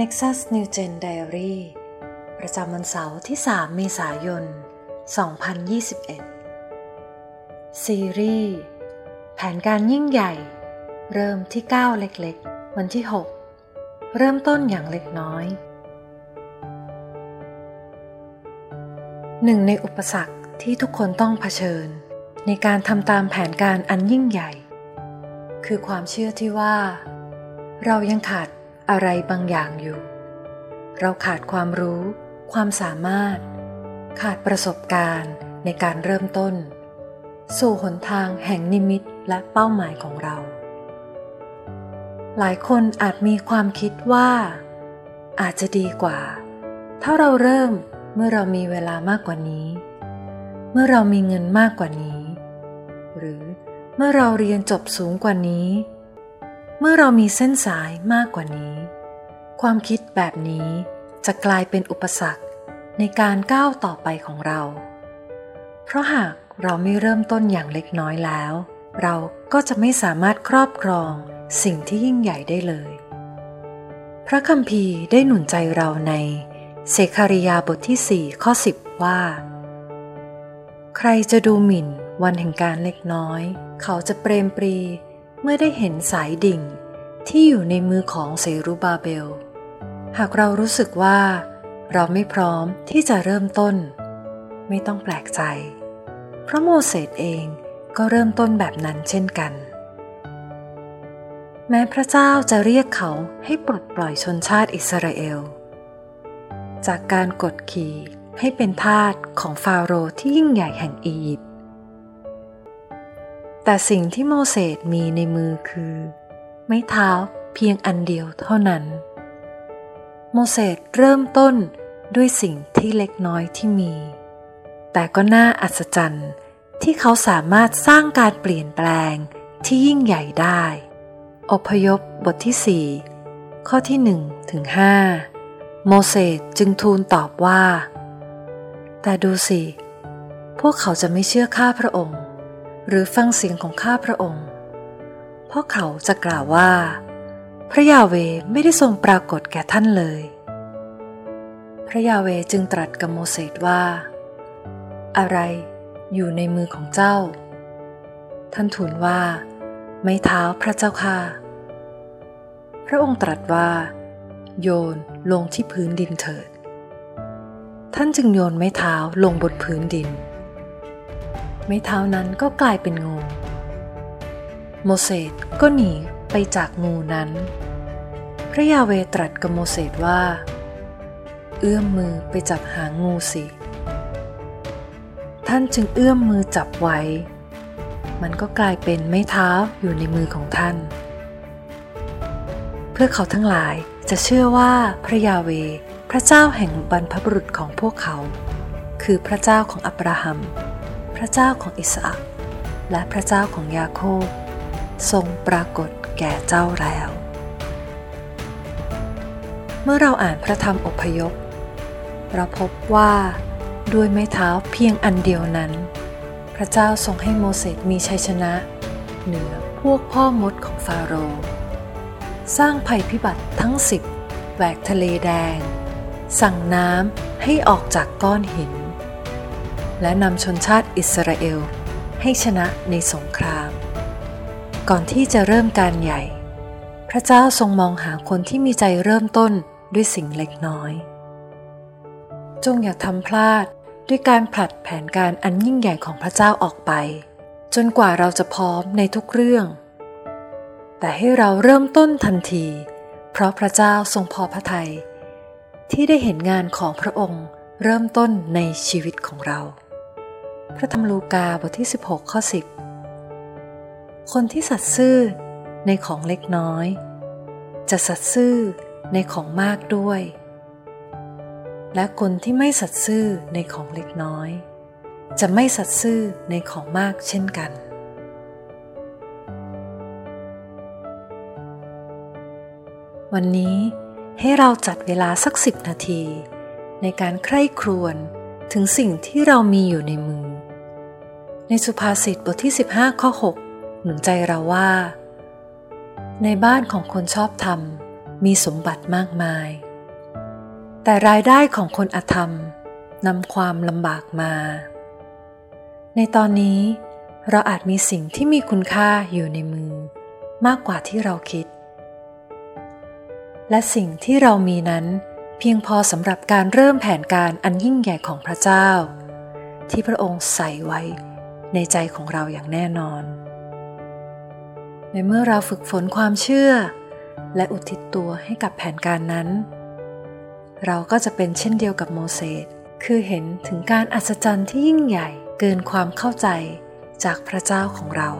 Nexus New Gen Diary ประจำวันเสาร์ที่ 3 เมษายน 2021 ซีรีส์ แผนการยิ่งใหญ่ เริ่มที่ก้าวเล็กๆ วันที่ 6 เริ่มต้นอย่างเล็กน้อย หนึ่งในอุปสรรคที่ทุกคนต้องเผชิญ ในการทำตามแผนการอันยิ่งใหญ่ คือความเชื่อที่ว่า เรายังขาด อะไรบางอย่างอยู่ เราขาดความรู้ ความสามารถ ขาดประสบการณ์ในการเริ่มต้น สู่หนทางแห่งนิมิตและเป้าหมายของเรา หลายคนอาจมีความคิดว่า อาจจะดีกว่า ถ้าเราเริ่มเมื่อเรามีเวลามากกว่านี้ เมื่อเรามีเงินมากกว่านี้ หรือเมื่อเราเรียนจบสูงกว่านี้ เมื่อเรามีเส้นสายมากกว่านี้ ความคิดแบบนี้จะกลายเป็นอุปสรรคในการก้าวต่อไปของเรา เพราะหากเราไม่เริ่มต้นอย่างเล็กน้อยแล้ว เราก็จะไม่สามารถครอบครองสิ่งที่ยิ่งใหญ่ได้เลย พระคัมภีร์ได้หนุนใจเราในเสคาริยาบทที่ 4 ข้อ 10 ว่า ใครจะดูหมิ่นวันแห่งการเล็กน้อย เขาจะเปรมปรี เมื่อได้เห็นสายดิ่งที่อยู่ในมือของเซรุบาเบล หากเรารู้สึกว่า เราไม่พร้อมที่จะเริ่มต้น ไม่ต้องแปลกใจ เพราะโมเสสเองก็เริ่มต้นแบบนั้นเช่นกัน แม้พระเจ้าจะเรียกเขาให้ปลดปล่อยชนชาติอิสราเอล จากการกดขี่ให้เป็นทาสของฟาโรห์ที่ยิ่งใหญ่แห่งอียิปต์ แต่สิ่งที่โมเสสมีในมือคือ ไม้เท้าเพียงอันเดียวเท่านั้น โมเสสเริ่มต้นด้วยสิ่งที่เล็กน้อยที่มี แต่ก็น่าอัศจรรย์ที่เขาสามารถสร้างการเปลี่ยนแปลงที่ยิ่งใหญ่ได้ อพยพบทที่ 4 ข้อที่1ถึง5โมเสสจึงทูลตอบว่า แต่ดูสิ พวกเขาจะไม่เชื่อข้าพระองค์ หรือฟังเสียงของข้าพระองค์เพราะเขาจะกล่าวว่า พระยาเวไม่ได้ทรงปรากฏแก่ท่านเลย พระยาเวจึงตรัสกับโมเสสว่า อะไรอยู่ในมือของเจ้า ท่านทูลว่า ไม่เท้าพระเจ้าค่ะ พระองค์ตรัสว่า โยนลงที่พื้นดินเถิด ท่านจึงโยนไม้เท้าลงบนพื้นดิน ไม้เท้านั้นก็กลายเป็นงู โมเสสก็หนีไปจากงูนั้น พระยาเวตรัสกับโมเสสว่า เอื้อมมือไปจับหางงูสิ ท่านจึงเอื้อมมือจับไว้ มันก็กลายเป็นไม้เท้าอยู่ในมือของท่าน เพื่อเขาทั้งหลายจะเชื่อว่าพระยาเวพระเจ้าแห่งบรรพบุรุษของพวกเขา คือพระเจ้าของอับราฮัม ระเจ้าของอิสอักและพระเจ้าของยาโคบทรงปรากฏแก่เจ้าแล้ว เมื่อเราอ่านพระธรรมอพยพ เราพบว่าด้วยไม้เท้าเพียงอันเดียวนั้น พระเจ้าทรงให้โมเสสมีชัยชนะ เหนือพวกพ่อมดของฟาโรห์สร้างภัยพิบัติทั้งสิบแหวกทะเลแดง สั่งน้ำให้ออกจากก้อนหิน และนำชนชาติอิสราเอล ให้ชนะในสงคราม ก่อนที่จะเริ่มการใหญ่ พระเจ้าทรงมองหาคนที่มีใจเริ่มต้นด้วยสิ่งเล็กน้อย จงอย่าทำพลาดด้วยการผลัดแผนการอันยิ่งใหญ่ของพระเจ้าออกไป จนกว่าเราจะพร้อมในทุกเรื่อง แต่ให้เราเริ่มต้นทันที เพราะพระเจ้าทรงพอพระทยัยที่ได้เห็นงานของพระองค์เริ่มต้นในชีวิตของเรา พระธรรมลูกาบทที่ 16 ข้อ 10 คนที่สัตย์ซื่อในของเล็กน้อย จะสัตย์ซื่อในของมากด้วย และคนที่ไม่สัตย์ซื่อในของเล็กน้อย จะไม่สัตย์ซื่อในของมากเช่นกัน วันนี้ให้เราจัดเวลาสักสิบนาที ในการใคร่ครวญถึงสิ่งที่เรามีอยู่ในมือ ในสุภาษิตบทที่ 15 ข้อ 6 หนุนใจเราว่า ในบ้านของคนชอบธรรมมีสมบัติมากมาย แต่รายได้ของคนอธรรมนำความลำบากมา ในตอนนี้เราอาจมีสิ่งที่มีคุณค่าอยู่ในมือ มากกว่าที่เราคิด และสิ่งที่เรามีนั้นเพียงพอสำหรับการเริ่มแผนการอันยิ่งใหญ่ของพระเจ้า ที่พระองค์ใส่ไว้ ในใจของเราอย่างแน่นอน ในเมื่อเราฝึกฝนความเชื่อ และอุทิศตัวให้กับแผนการนั้น เราก็จะเป็นเช่นเดียวกับโมเสสคือเห็นถึงการอัศจรรย์ที่ยิ่งใหญ่เกินความเข้าใจจากพระเจ้าของเรา